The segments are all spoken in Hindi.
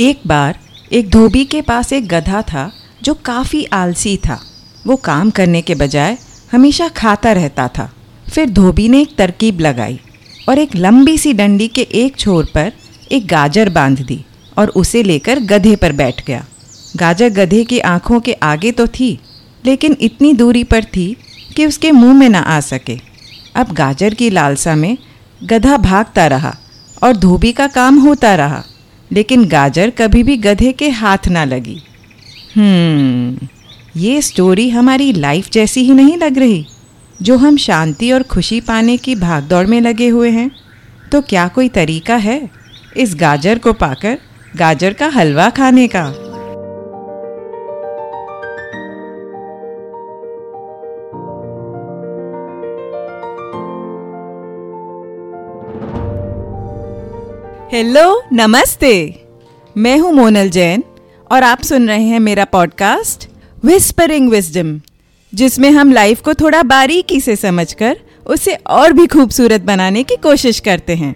एक बार एक धोबी के पास एक गधा था जो काफ़ी आलसी था। वो काम करने के बजाय हमेशा खाता रहता था। फिर धोबी ने एक तरकीब लगाई और एक लंबी सी डंडी के एक छोर पर एक गाजर बाँध दी और उसे लेकर गधे पर बैठ गया। गाजर गधे की आँखों के आगे तो थी, लेकिन इतनी दूरी पर थी कि उसके मुँह में ना आ सके। अब गाजर की लालसा में गधा भागता रहा और धोबी का काम होता रहा। लेकिन गाजर कभी भी गधे के हाथ ना लगी। हम्म ये स्टोरी हमारी लाइफ जैसी ही नहीं लग रही। जो हम शांति और खुशी पाने की भागदौड़ में लगे हुए हैं तो क्या कोई तरीका है इस गाजर को पाकर, गाजर का हलवा खाने का? हेलो नमस्ते। मैं हूँ मोनल जैन और आप सुन रहे हैं मेरा पॉडकास्ट विस्परिंग विजडम जिसमें हम लाइफ को थोड़ा बारीकी से समझकर उसे और भी खूबसूरत बनाने की कोशिश करते हैं।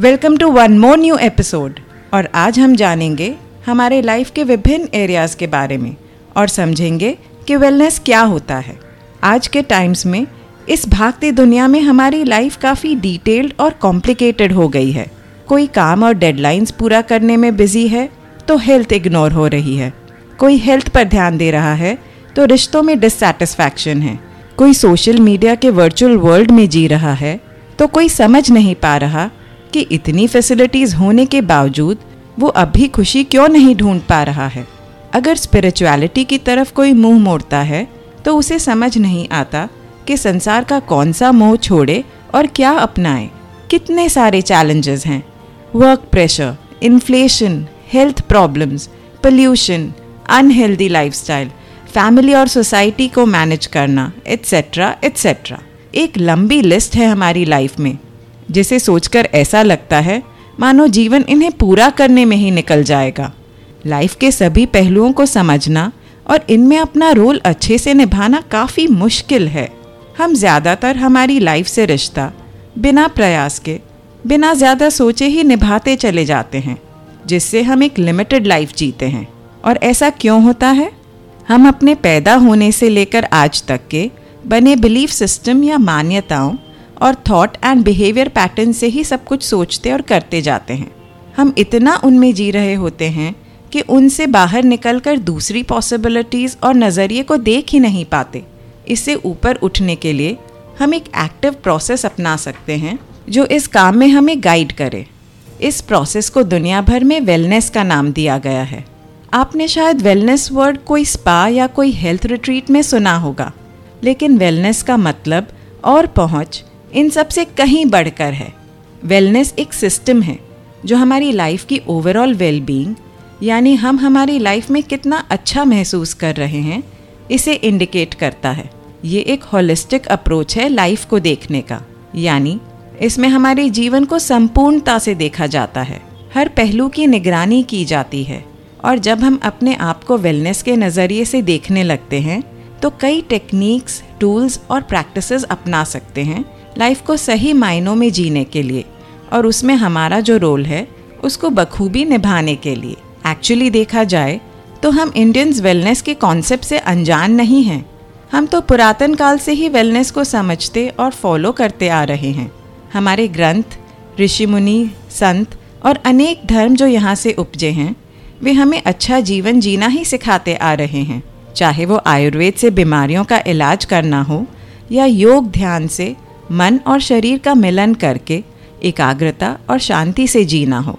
Welcome to one more new episode और आज हम जानेंगे हमारे लाइफ के विभिन्न एरियाज़ के बारे में और समझेंगे कि वेलनेस क्या होता है। आज के टाइम्स में इस भागती दुनिया में हमारी लाइफ काफ़ी डिटेल्ड और कॉम्प्लिकेटेड हो गई है। कोई काम और डेडलाइंस पूरा करने में बिज़ी है तो हेल्थ इग्नोर हो रही है। कोई हेल्थ पर ध्यान दे रहा है तो रिश्तों में डिससेटिस्फैक्शन है। कोई सोशल मीडिया के वर्चुअल वर्ल्ड में जी रहा है तो कोई समझ नहीं पा रहा कि इतनी फैसिलिटीज़ होने के बावजूद वो अभी खुशी क्यों नहीं ढूंढ पा रहा है। अगर स्पिरिचुअलिटी की तरफ़ कोई मुँह मोड़ता है तो उसे समझ नहीं आता कि संसार का कौन सा मोह छोड़े और क्या अपनाए। कितने सारे चैलेंजेस हैं। Work pressure inflation health problems pollution unhealthy lifestyle family और सोसाइटी को मैनेज करना एट्सेट्रा एट्सेट्रा एक लंबी लिस्ट है हमारी लाइफ में, जिसे सोचकर ऐसा लगता है, मानो जीवन इन्हें पूरा करने में ही निकल जाएगा। लाइफ के सभी पहलुओं को समझना और इनमें अपना रोल अच्छे से निभाना काफ़ी मुश्किल है। हम ज़्यादातर हमारी लाइफ से रिश्ता, बिना प्रयास के बिना ज़्यादा सोचे ही निभाते चले जाते हैं, जिससे हम एक लिमिटेड लाइफ जीते हैं। और ऐसा क्यों होता है? हम अपने पैदा होने से लेकर आज तक के बने बिलीफ सिस्टम या मान्यताओं और थॉट एंड बिहेवियर पैटर्न से ही सब कुछ सोचते और करते जाते हैं। हम इतना उनमें जी रहे होते हैं कि उनसे बाहर निकलकर दूसरी पॉसिबिलिटीज़ और नज़रिए को देख ही नहीं पाते। इससे ऊपर उठने के लिए हम एक एक्टिव प्रोसेस अपना सकते हैं जो इस काम में हमें गाइड करे। इस प्रोसेस को दुनिया भर में वेलनेस का नाम दिया गया है। आपने शायद वेलनेस वर्ड कोई स्पा या कोई हेल्थ रिट्रीट में सुना होगा। लेकिन वेलनेस का मतलब और पहुँच इन सबसे कहीं बढ़कर है। वेलनेस एक सिस्टम है, जो हमारी लाइफ की ओवरऑल वेलबींग यानी हम हमारी लाइफ में कितना अच्छा महसूस कर रहे हैं, इसे इंडिकेट करता है। ये एक होलिस्टिक अप्रोच है लाइफ को देखने का। यानी इसमें हमारे जीवन को संपूर्णता से देखा जाता है। हर पहलू की निगरानी की जाती है। और जब हम अपने आप को वेलनेस के नज़रिए से देखने लगते हैं तो कई टेक्निक्स टूल्स और प्रैक्टिसेस अपना सकते हैं लाइफ को सही मायनों में जीने के लिए। और उसमें हमारा जो रोल है, उसको बखूबी निभाने के लिए। एक्चुअली देखा जाए तो हम इंडियंस वेलनेस के कॉन्सेप्ट से अनजान नहीं हैं। हम तो पुरातन काल से ही वेलनेस को समझते और फॉलो करते आ रहे हैं। हमारे ग्रंथ, ऋषि मुनि, संत और अनेक धर्म जो यहाँ से उपजे हैं, वे हमें अच्छा जीवन जीना ही सिखाते आ रहे हैं। चाहे वो आयुर्वेद से बीमारियों का इलाज करना हो या योग ध्यान से मन और शरीर का मिलन करके एकाग्रता और शांति से जीना हो।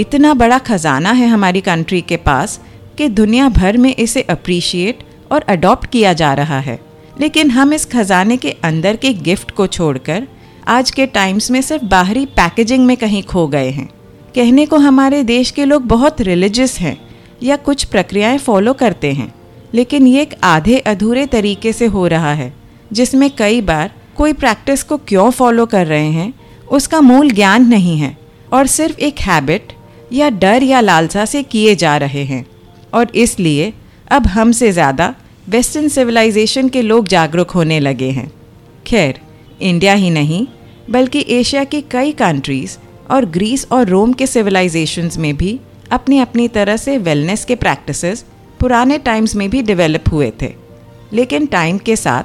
इतना बड़ा खजाना है हमारी कंट्री के पास कि दुनिया भर में इसे अप्रिशिएट और अडॉप्ट किया जा रहा है। लेकिन हम इस खजाने के अंदर के गिफ्ट को छोड़कर आज के टाइम्स में सिर्फ़ बाहरी पैकेजिंग में कहीं खो गए हैं। कहने को हमारे देश के लोग बहुत रिलीजियस हैं या कुछ प्रक्रियाएँ फॉलो करते हैं, लेकिन ये एक आधे अधूरे तरीके से हो रहा है, जिसमें कई बार कोई प्रैक्टिस को क्यों फॉलो कर रहे हैं, उसका मूल ज्ञान नहीं है और सिर्फ़ एक हैबिट या डर या लालसा से किए जा रहे हैं। और इसलिए अब हमसे ज़्यादा वेस्टर्न सिविलाइजेशन के लोग जागरूक होने लगे हैं। खैर इंडिया ही नहीं, बल्कि एशिया की कई कंट्रीज़ और ग्रीस और रोम के सिविलाइजेशंस में भी अपनी अपनी तरह से वेलनेस के प्रैक्टिसेस पुराने टाइम्स में भी डेवलप हुए थे। लेकिन टाइम के साथ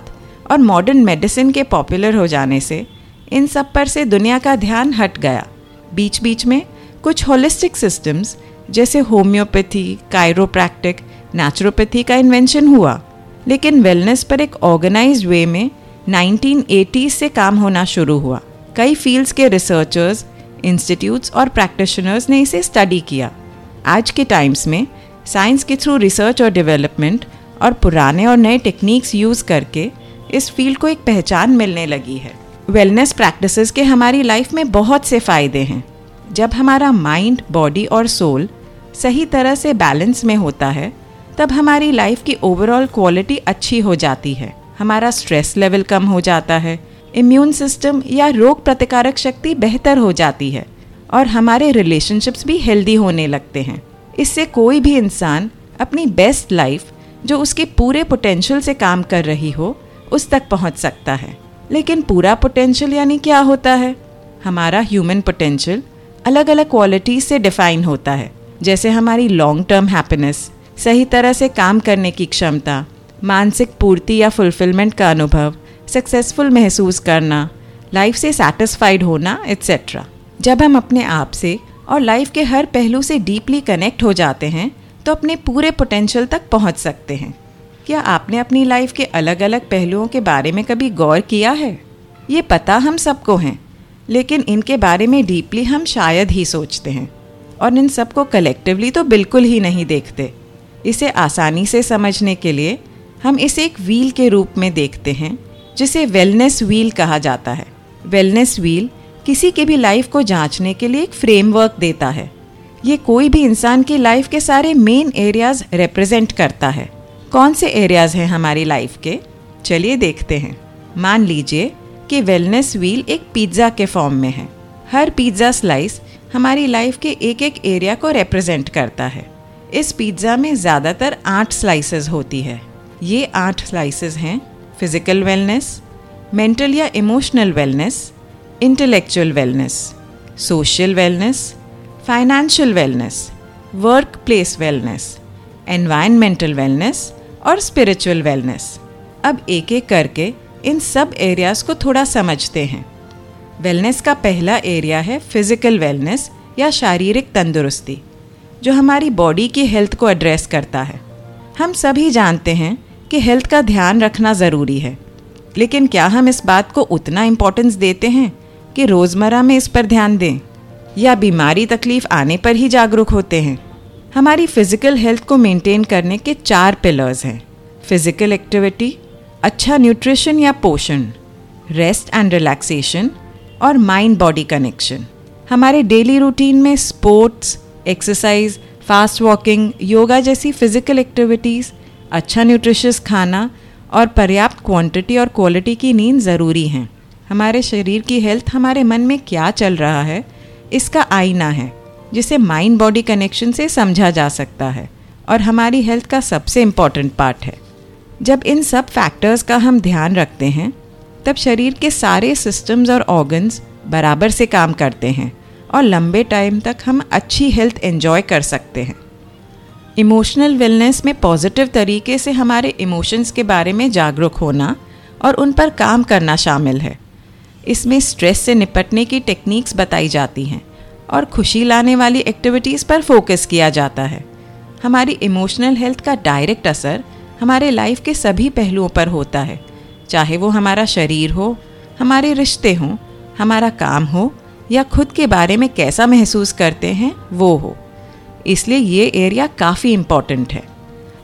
और मॉडर्न मेडिसिन के पॉपुलर हो जाने से इन सब पर से दुनिया का ध्यान हट गया। बीच बीच में कुछ होलिस्टिक सिस्टम्स जैसे होम्योपैथी कायरोप्रैक्टिक नेचुरोपैथी का इन्वेंशन हुआ। लेकिन वेलनेस पर एक ऑर्गेनाइज्ड वे में 1980 से काम होना शुरू हुआ। कई फील्ड्स के रिसर्चर्स, इंस्टीट्यूट्स और प्रैक्टिशनर्स ने इसे स्टडी किया। आज के टाइम्स में, साइंस के थ्रू रिसर्च और डेवलपमेंट और पुराने और नए टेक्निक्स यूज़ करके इस फ़ील्ड को एक पहचान मिलने लगी है। वेलनेस प्रैक्टिसेस के हमारी लाइफ में बहुत से फ़ायदे हैं। जब हमारा माइंड, बॉडी और सोल सही तरह से बैलेंस में होता है, तब हमारी लाइफ की ओवरऑल क्वालिटी अच्छी हो जाती है। हमारा स्ट्रेस लेवल कम हो जाता है। इम्यून सिस्टम या रोग प्रतिकारक शक्ति बेहतर हो जाती है और हमारे रिलेशनशिप्स भी हेल्दी होने लगते हैं। इससे कोई भी इंसान अपनी बेस्ट लाइफ जो उसके पूरे पोटेंशियल से काम कर रही हो, उस तक पहुँच सकता है। लेकिन पूरा पोटेंशियल यानी क्या होता है? हमारा ह्यूमन पोटेंशियल अलग अलग क्वालिटीज से डिफाइन होता है। जैसे हमारी लॉन्ग टर्म हैप्पीनेस सही तरह से काम करने की क्षमता मानसिक पूर्ति या फुलफिलमेंट का अनुभव सक्सेसफुल महसूस करना लाइफ से सेटिस्फाइड होना एट्सेट्रा जब हम अपने आप से और लाइफ के हर पहलू से डीपली कनेक्ट हो जाते हैं तो अपने पूरे पोटेंशियल तक पहुँच सकते हैं। क्या आपने अपनी लाइफ के अलग अलग पहलुओं के बारे में कभी गौर किया है? ये पता हम सबको हैं, लेकिन इनके बारे में डीपली हम शायद ही सोचते हैं, और इन सबको कलेक्टिवली तो बिल्कुल ही नहीं देखते। इसे आसानी से समझने के लिए हम इसे एक व्हील के रूप में देखते हैं, जिसे वेलनेस व्हील कहा जाता है। वेलनेस व्हील किसी के भी लाइफ को जांचने के लिए एक फ्रेमवर्क देता है। ये कोई भी इंसान की लाइफ के सारे मेन एरियाज़ रिप्रेजेंट करता है। कौन से एरियाज़ हैं हमारी लाइफ के? चलिए देखते हैं। मान लीजिए कि वेलनेस व्हील एक पिज़्ज़ा के फॉर्म में है। हर पिज़्ज़ा स्लाइस हमारी लाइफ के एक एक एरिया को रिप्रेजेंट करता है। इस पिज़्ज़ा में ज़्यादातर आठ स्लाइसेस होती है। ये आठ स्लाइसेस हैं फ़िज़िकल वेलनेस मेंटल या emotional wellness intellectual wellness social wellness financial wellness workplace wellness environmental wellness और स्पिरिचुअल वेलनेस अब एक एक करके इन सब एरियाज़ को थोड़ा समझते हैं। वेलनेस का पहला एरिया है फ़िज़िकल वेलनेस या शारीरिक तंदुरुस्ती, जो हमारी बॉडी की हेल्थ को एड्रेस करता है। हम सभी जानते हैं कि हेल्थ का ध्यान रखना ज़रूरी है। लेकिन क्या हम इस बात को उतना इम्पोर्टेंस देते हैं कि रोज़मर्रा में इस पर ध्यान दें? या बीमारी तकलीफ़ आने पर ही जागरूक होते हैं? हमारी फ़िज़िकल हेल्थ को मेंटेन करने के चार पिलर्स हैं। फ़िज़िकल एक्टिविटी अच्छा न्यूट्रिशन या पोषण रेस्ट एंड रिलैक्सेशन और माइंड बॉडी कनेक्शन हमारे डेली रूटीन में sports exercise fast walking yoga जैसी फ़िज़िकल एक्टिविटीज़ अच्छा न्यूट्रिशियस खाना और पर्याप्त क्वांटिटी और क्वालिटी की नींद ज़रूरी हैं। हमारे शरीर की हेल्थ हमारे मन में क्या चल रहा है, इसका आईना है, जिसे माइंड बॉडी कनेक्शन से समझा जा सकता है और हमारी हेल्थ का सबसे इंपॉर्टेंट पार्ट है। जब इन सब फैक्टर्स का हम ध्यान रखते हैं, तब शरीर के सारे सिस्टम्स और ऑर्गन्स बराबर से काम करते हैं और लंबे टाइम तक हम अच्छी हेल्थ एंजॉय कर सकते हैं। इमोशनल वेलनेस में पॉजिटिव तरीके से हमारे इमोशंस के बारे में जागरूक होना और उन पर काम करना शामिल है। इसमें स्ट्रेस से निपटने की टेक्निक्स बताई जाती हैं और खुशी लाने वाली एक्टिविटीज़ पर फोकस किया जाता है। हमारी इमोशनल हेल्थ का डायरेक्ट असर हमारे लाइफ के सभी पहलुओं पर होता है, चाहे वो हमारा शरीर हो, हमारे रिश्ते हों, हमारा काम हो या खुद के बारे में कैसा महसूस करते हैं, वो हो। इसलिए ये एरिया काफ़ी इंपॉर्टेंट है।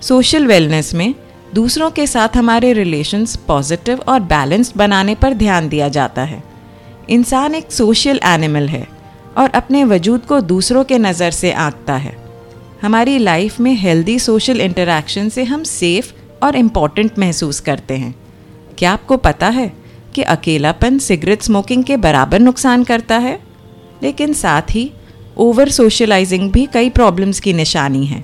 सोशल वेलनेस में दूसरों के साथ हमारे रिलेशंस पॉजिटिव और बैलेंस्ड बनाने पर ध्यान दिया जाता है। इंसान एक सोशल एनिमल है और अपने वजूद को दूसरों के नज़र से आंकता है। हमारी लाइफ में हेल्दी सोशल इंटरेक्शन से हम सेफ़ और इंपॉर्टेंट महसूस करते हैं। क्या आपको पता है कि अकेलापन सिगरेट स्मोकिंग के बराबर नुकसान करता है? लेकिन साथ ही ओवर सोशलाइजिंग भी कई प्रॉब्लम्स की निशानी है।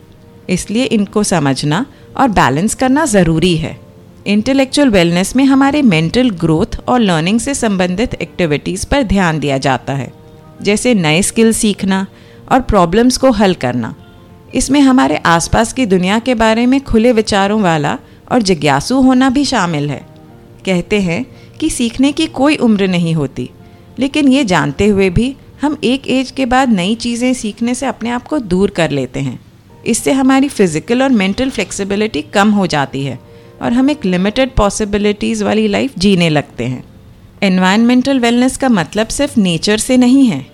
इसलिए इनको समझना और बैलेंस करना ज़रूरी है। इंटेलेक्चुअल वेलनेस में हमारे मेंटल ग्रोथ और लर्निंग से संबंधित एक्टिविटीज़ पर ध्यान दिया जाता है। जैसे नए स्किल सीखना और प्रॉब्लम्स को हल करना। इसमें हमारे आसपास की दुनिया के बारे में खुले विचारों वाला और जिज्ञासु होना भी शामिल है। कहते हैं कि सीखने की कोई उम्र नहीं होती, लेकिन ये जानते हुए भी हम एक एज के बाद नई चीज़ें सीखने से अपने आप को दूर कर लेते हैं। इससे हमारी फ़िज़िकल और मेंटल फ्लेक्सिबिलिटी कम हो जाती है और हम एक लिमिटेड पॉसिबिलिटीज़ वाली लाइफ जीने लगते हैं। एनवायरमेंटल वेलनेस का मतलब सिर्फ़ नेचर से नहीं है।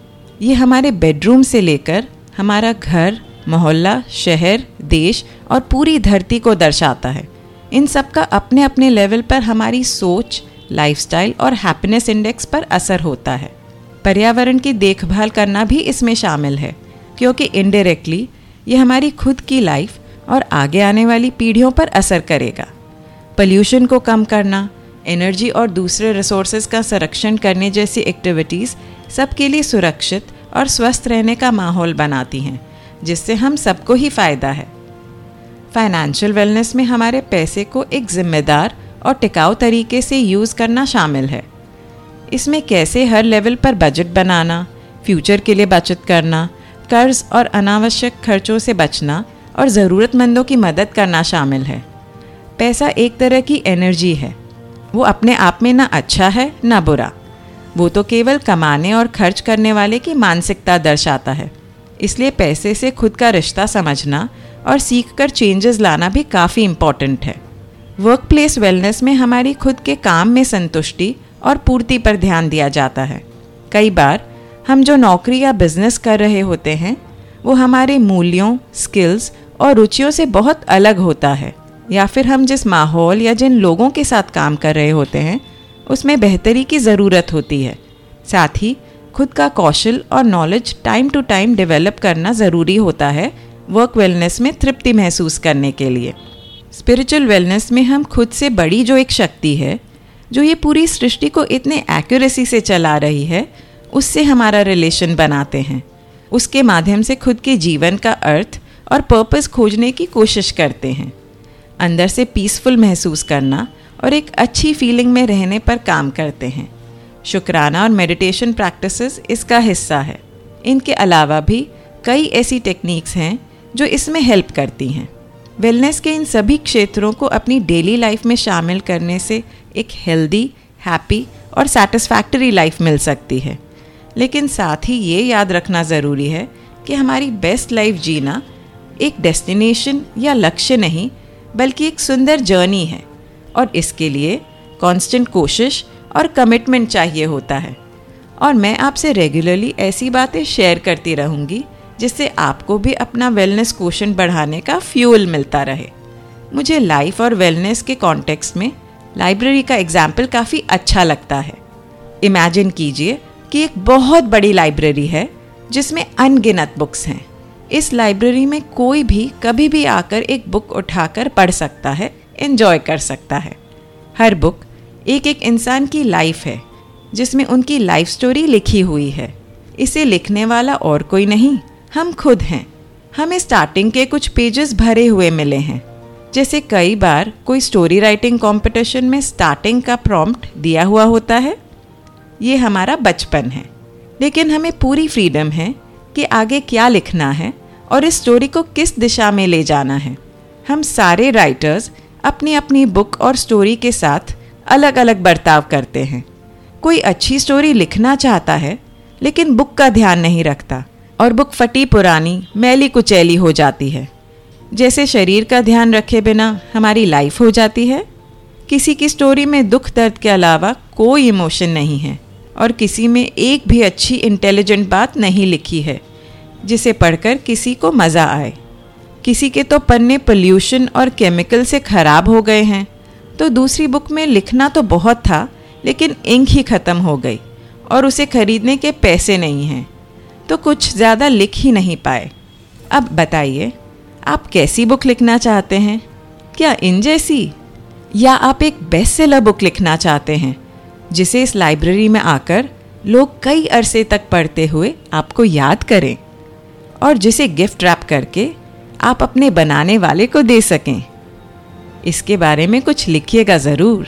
ये हमारे बेडरूम से लेकर हमारा घर, मोहल्ला, शहर, देश और पूरी धरती को दर्शाता है। इन सब का अपने अपने लेवल पर हमारी सोच लाइफस्टाइल और हैप्पीनेस इंडेक्स पर असर होता है। पर्यावरण की देखभाल करना भी इसमें शामिल है, क्योंकि इनडायरेक्टली ये हमारी खुद की लाइफ और आगे आने वाली पीढ़ियों पर असर करेगा। पल्यूशन को कम करना एनर्जी और दूसरे रिसोर्सेज का संरक्षण करने जैसी एक्टिविटीज़ सबके लिए सुरक्षित और स्वस्थ रहने का माहौल बनाती हैं, जिससे हम सबको ही फ़ायदा है। फाइनेंशियल वेलनेस में हमारे पैसे को एक जिम्मेदार और टिकाऊ तरीके से यूज़ करना शामिल है। इसमें कैसे हर लेवल पर बजट बनाना फ्यूचर के लिए बचत करना, कर्ज और अनावश्यक खर्चों से बचना और ज़रूरतमंदों की मदद करना शामिल है। पैसा एक तरह की एनर्जी है। वो अपने आप में ना अच्छा है, ना बुरा। वो तो केवल कमाने और खर्च करने वाले की मानसिकता दर्शाता है। इसलिए पैसे से खुद का रिश्ता समझना और सीख कर चेंजेस लाना भी काफ़ी इंपॉर्टेंट है। वर्क प्लेस वेलनेस में हमारी खुद के काम में संतुष्टि और पूर्ति पर ध्यान दिया जाता है। कई बार, हम जो नौकरी या बिज़नेस कर रहे होते हैं, वो हमारे मूल्यों स्किल्स और रुचियों से बहुत अलग होता है, या फिर हम जिस माहौल या जिन लोगों के साथ काम कर रहे होते हैं, उसमें बेहतरी की ज़रूरत होती है। साथ ही, खुद का कौशल और knowledge time to time develop करना ज़रूरी होता है वर्क वेलनेस में तृप्ति महसूस करने के लिए। स्पिरिचुअल वेलनेस में हम खुद से बड़ी जो एक शक्ति है जो ये पूरी सृष्टि को इतने एक्यूरेसी से चला रही है, उससे हमारा रिलेशन बनाते हैं। उसके माध्यम से खुद के जीवन का अर्थ और पर्पस खोजने की कोशिश करते हैं। अंदर से पीसफुल महसूस करना और एक अच्छी फीलिंग में रहने पर काम करते हैं। शुक्राना और मेडिटेशन प्रैक्टिसेस इसका हिस्सा है। इनके अलावा भी कई ऐसी टेक्निक्स हैं जो इसमें हेल्प करती हैं। वेलनेस के इन सभी क्षेत्रों को अपनी डेली लाइफ में शामिल करने से एक हेल्दी हैप्पी और सेटिस्फैक्टरी लाइफ मिल सकती है। लेकिन साथ ही ये याद रखना ज़रूरी है कि हमारी बेस्ट लाइफ जीना एक डेस्टिनेशन या लक्ष्य नहीं, बल्कि एक सुंदर जर्नी है और इसके लिए कांस्टेंट कोशिश और कमिटमेंट चाहिए होता है। और मैं आपसे रेगुलरली ऐसी बातें शेयर करती रहूँगी, जिससे आपको भी अपना वेलनेस क्वेश्चन बढ़ाने का फ्यूल मिलता रहे। मुझे लाइफ और वेलनेस के कॉन्टेक्स्ट में लाइब्रेरी का एग्ज़ाम्पल काफ़ी अच्छा लगता है। इमेजिन कीजिए कि एक बहुत बड़ी लाइब्रेरी है, जिसमें अनगिनत बुक्स हैं। इस लाइब्रेरी में कोई भी कभी भी आकर एक बुक उठाकर पढ़ सकता है इन्जॉय कर सकता है। हर बुक एक एक इंसान की लाइफ है, जिसमें उनकी लाइफ स्टोरी लिखी हुई है। इसे लिखने वाला और कोई नहीं, हम खुद हैं। हमें स्टार्टिंग के कुछ पेजेस भरे हुए मिले हैं। जैसे कई बार कोई स्टोरी राइटिंग कंपटीशन में स्टार्टिंग का प्रॉम्प्ट दिया हुआ होता है। ये हमारा बचपन है। लेकिन हमें पूरी फ्रीडम है कि आगे क्या लिखना है और इस स्टोरी को किस दिशा में ले जाना है। हम सारे राइटर्स अपनी अपनी बुक और स्टोरी के साथ अलग अलग बर्ताव करते हैं। कोई अच्छी स्टोरी लिखना चाहता है, लेकिन बुक का ध्यान नहीं रखता और बुक फटी पुरानी, मैली कुचैली हो जाती है। जैसे शरीर का ध्यान रखे बिना हमारी लाइफ हो जाती है, किसी की स्टोरी में दुख दर्द के अलावा कोई इमोशन नहीं है और किसी में एक भी अच्छी इंटेलिजेंट बात नहीं लिखी है, जिसे पढ़कर किसी को मज़ा आए। किसी के तो पन्ने पोल्यूशन और केमिकल से ख़राब हो गए हैं तो दूसरी बुक में लिखना तो बहुत था, लेकिन इंक ही ख़त्म हो गई और उसे खरीदने के पैसे नहीं हैं तो कुछ ज़्यादा लिख ही नहीं पाए। अब बताइए आप कैसी बुक लिखना चाहते हैं? क्या इन जैसी? या आप एक बेस्ट सेलर बुक लिखना चाहते हैं, जिसे इस लाइब्रेरी में आकर लोग कई अरसे तक पढ़ते हुए आपको याद करें और जिसे गिफ्ट रैप करके आप अपने बनाने वाले को दे सकें? इसके बारे में कुछ लिखिएगा ज़रूर।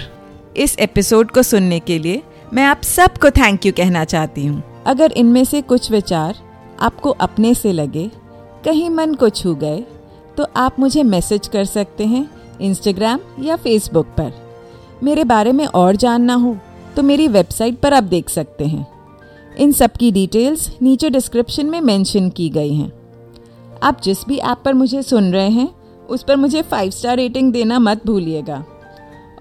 इस एपिसोड को सुनने के लिए मैं आप सबको थैंक यू कहना चाहती हूँ। अगर इनमें से कुछ विचार आपको अपने से लगे, कहीं मन को छू गए तो आप मुझे मैसेज कर सकते हैं इंस्टाग्राम या फेसबुक पर। मेरे बारे में और जानना हो तो मेरी वेबसाइट पर आप देख सकते हैं। इन सब की डिटेल्स नीचे डिस्क्रिप्शन में मेंशन की गई हैं। आप जिस भी ऐप पर मुझे सुन रहे हैं, उस पर मुझे फाइव स्टार रेटिंग देना मत भूलिएगा।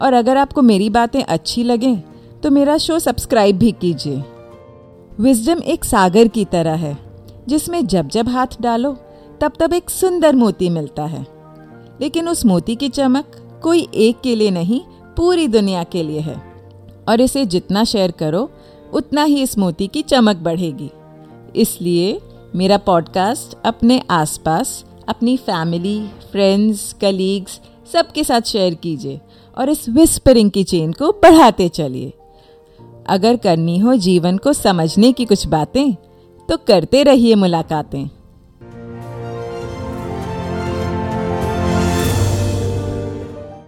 और अगर आपको मेरी बातें अच्छी लगें तो मेरा शो सब्सक्राइब भी कीजिए। विजडम एक सागर की तरह है, जिसमें जब जब हाथ डालो तब तब एक सुंदर मोती मिलता है। लेकिन उस मोती की चमक कोई एक के लिए नहीं, पूरी दुनिया के लिए है। और इसे जितना शेयर करो, उतना ही इस मोती की चमक बढ़ेगी। इसलिए मेरा पॉडकास्ट अपने आसपास, अपनी फैमिली, फ्रेंड्स, कलीग्स, सबके साथ शेयर कीजिए और इस विस्परिंग की चेन को बढ़ाते चलिए। अगर करनी हो जीवन को समझने की कुछ बातें तो करते रहिए मुलाकातें।